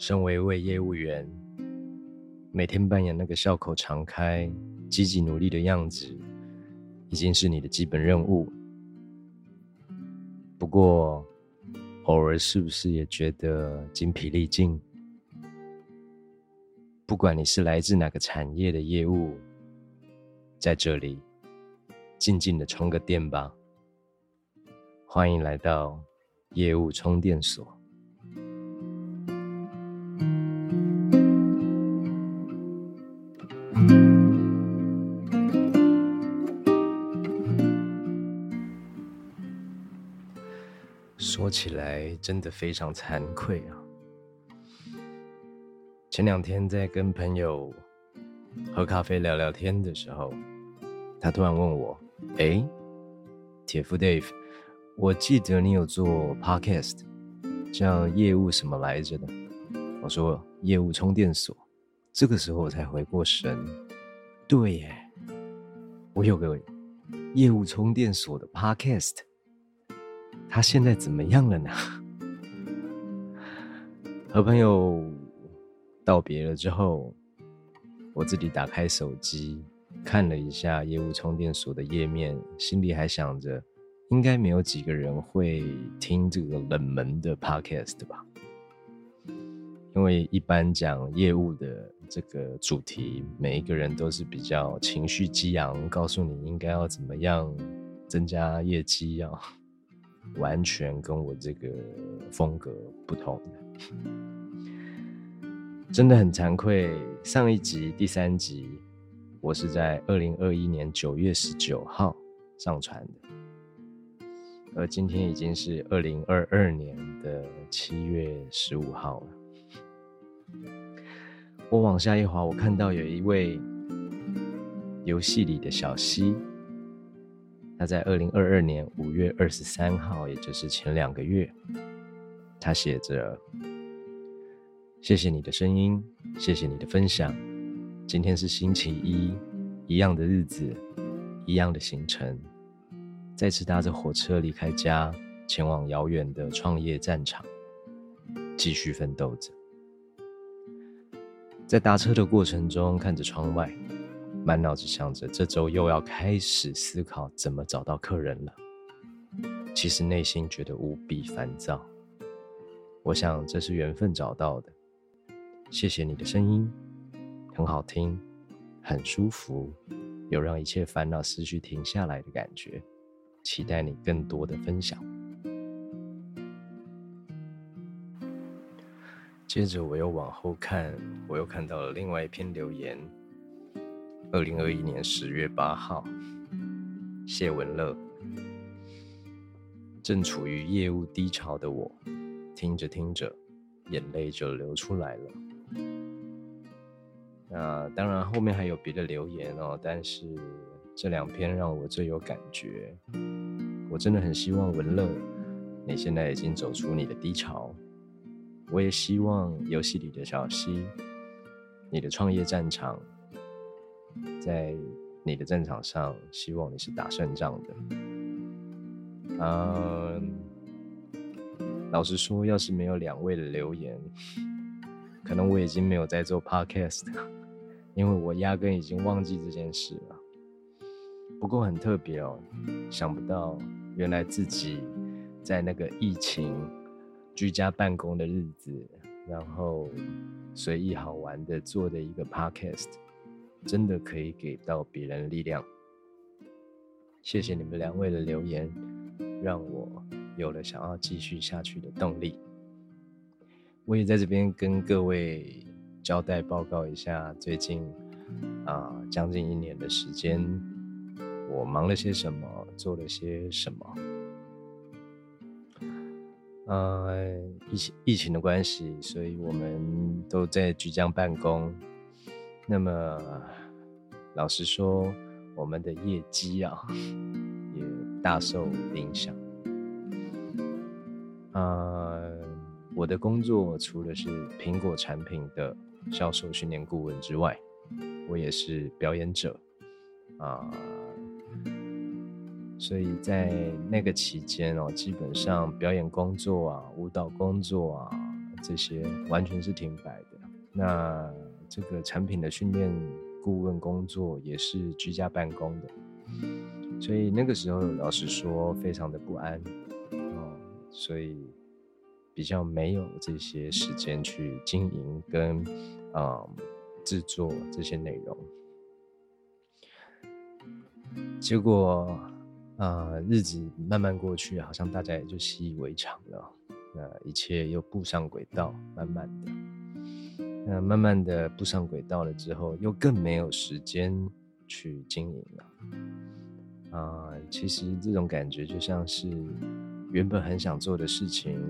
身为一位业务员，每天扮演那个笑口常开、积极努力的样子，已经是你的基本任务。不过，偶尔是不是也觉得精疲力尽？不管你是来自哪个产业的业务，在这里静静的充个电吧。欢迎来到业务充电所。说起来，真的非常惭愧啊！前两天在跟朋友喝咖啡聊聊天的时候，他突然问我：“哎，铁夫 Dave，我记得你有做 Podcast，叫业务什么来着的？”我说：“业务充电所。”这个时候我才回过神，对耶，我有个业务充电所的 Podcast，他现在怎么样了呢？和朋友。道别了之后，我自己打开手机看了一下业务充电所的页面，心里还想着，应该没有几个人会听这个冷门的 podcast 吧？因为一般讲业务的这个主题，每一个人都是比较情绪激昂，告诉你应该要怎么样增加业绩要，完全跟我这个风格不同。真的很惭愧，上一集第三集，我是在二零二一年九月十九号上传的，而今天已经是二零二二年的七月十五号了。我往下一滑，我看到有一位游戏里的小溪，他在二零二二年五月二十三号，也就是前两个月，他写着。谢谢你的声音，谢谢你的分享。今天是星期一，一样的日子，一样的行程，再次搭着火车离开家，前往遥远的创业战场，继续奋斗着。在搭车的过程中，看着窗外，满脑子想着这周又要开始思考怎么找到客人了。其实内心觉得无比烦躁。我想这是缘分找到的。谢谢你的声音，很好听，很舒服，有让一切烦恼思绪停下来的感觉。期待你更多的分享。接着我又往后看，我又看到了另外一篇留言。二零二一年十月八号，谢文乐。正处于业务低潮的我，听着听着，眼泪就流出来了。那当然，后面还有别的留言哦，但是这两篇让我最有感觉。我真的很希望文乐，你现在已经走出你的低潮。我也希望游戏里的小溪，你的创业战场，在你的战场上，希望你是打胜仗的。嗯，老实说，要是没有两位的留言，可能我已经没有在做 podcast。因为我压根已经忘记这件事了，不过很特别哦，想不到原来自己在那个疫情居家办公的日子，然后随意好玩的做的一个 podcast，真的可以给到别人力量。谢谢你们两位的留言，让我有了想要继续下去的动力。我也在这边跟各位。交代报告一下，最近啊，将近一年的时间，我忙了些什么，做了些什么？呃，疫情疫情的关系，所以我们都在居家办公。那么，老实说，我们的业绩啊，也大受影响。啊，我的工作除了是苹果产品的。销售训练顾问之外，我也是表演者啊，所以在那个期间哦，基本上表演工作啊、舞蹈工作啊，这些完全是停摆的。那这个产品的训练顾问工作也是居家办公的，所以那个时候老实说非常的不安哦，所以比较没有这些时间去经营跟啊制作这些内容。结果啊日子慢慢过去，好像大家也就习以为常了，那一切又步上轨道，慢慢的。那慢慢的步上轨道了之后，又更没有时间去经营了。啊，其实这种感觉就像是原本很想做的事情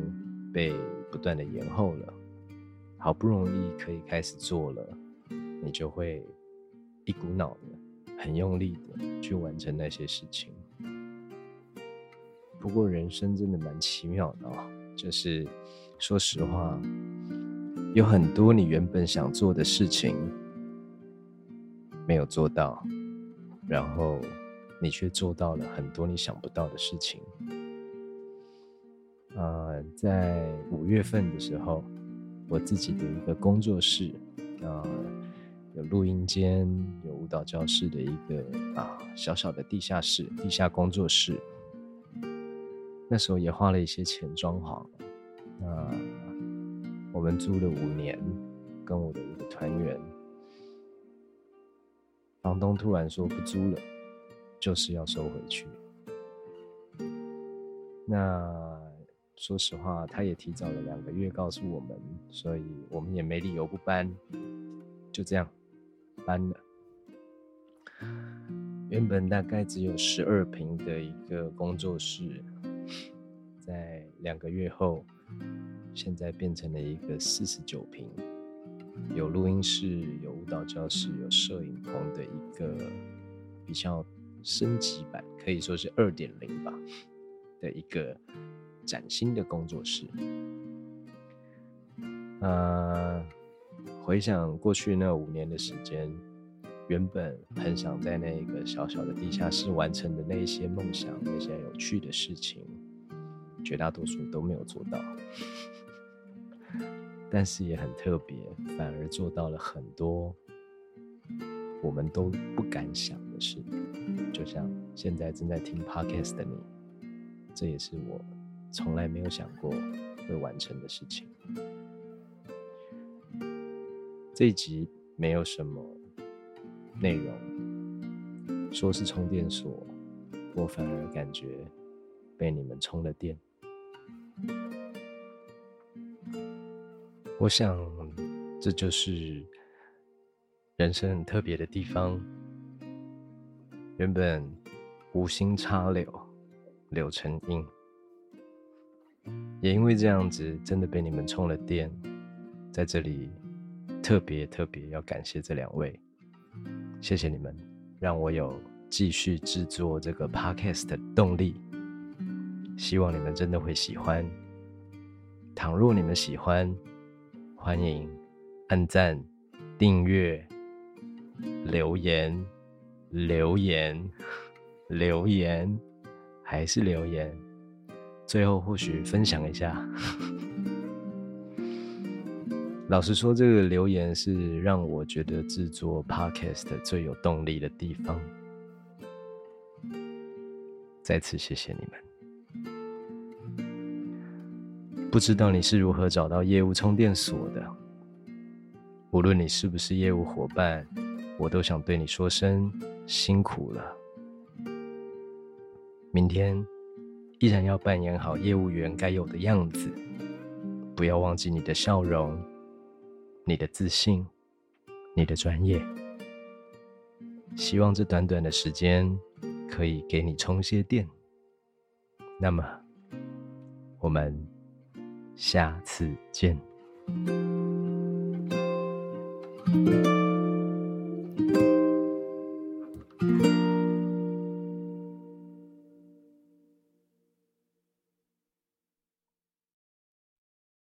被不断的延后了，好不容易可以开始做了，你就会一股脑的、很用力的去完成那些事情。不过人生真的蛮奇妙的啊，就是说实话。有很多你原本想做的事情没有做到，然后你却做到了很多你想不到的事情。呃，在五月份的时候，我自己的一个工作室，啊，有录音间、有舞蹈教室的一个啊小小的地下室、地下工作室。那时候也花了一些钱装潢，那。我们租了五年，跟我的一个团员，房东突然说不租了，就是要收回去。那说实话，他也提早了两个月告诉我们，所以我们也没理由不搬，就这样搬了。原本大概只有十二平的一个工作室，在两个月后。现在变成了一个四十九平，有录音室、有舞蹈教室、有摄影棚的一个比较升级版，可以说是二点零吧的一个崭新的工作室。呃，回想过去那五年的时间，原本很想在那个小小的地下室完成的那些梦想、那些有趣的事情，绝大多数都没有做到。但是也很特别，反而做到了很多我们都不敢想的事。就像现在正在听 podcast 的你，这也是我从来没有想过会完成的事情。这一集没有什么内容，说是充电所，我反而感觉被你们充了电。我想，这就是人生很特别的地方。原本无心插柳，柳成荫，也因为这样子，真的被你们充了电。在这里，特别特别要感谢这两位，谢谢你们，让我有继续制作这个 podcast 的动力。希望你们真的会喜欢。倘若你们喜欢，欢迎按赞、订阅、留言、留言、留言，还是留言。最后或许分享一下。老实说，这个留言是让我觉得制作 podcast 最有动力的地方。再次谢谢你们。不知道你是如何找到业务充电所的？无论你是不是业务伙伴，我都想对你说声辛苦了。明天依然要扮演好业务员该有的样子，不要忘记你的笑容、你的自信、你的专业。希望这短短的时间可以给你充些电。那么，我们。下次见。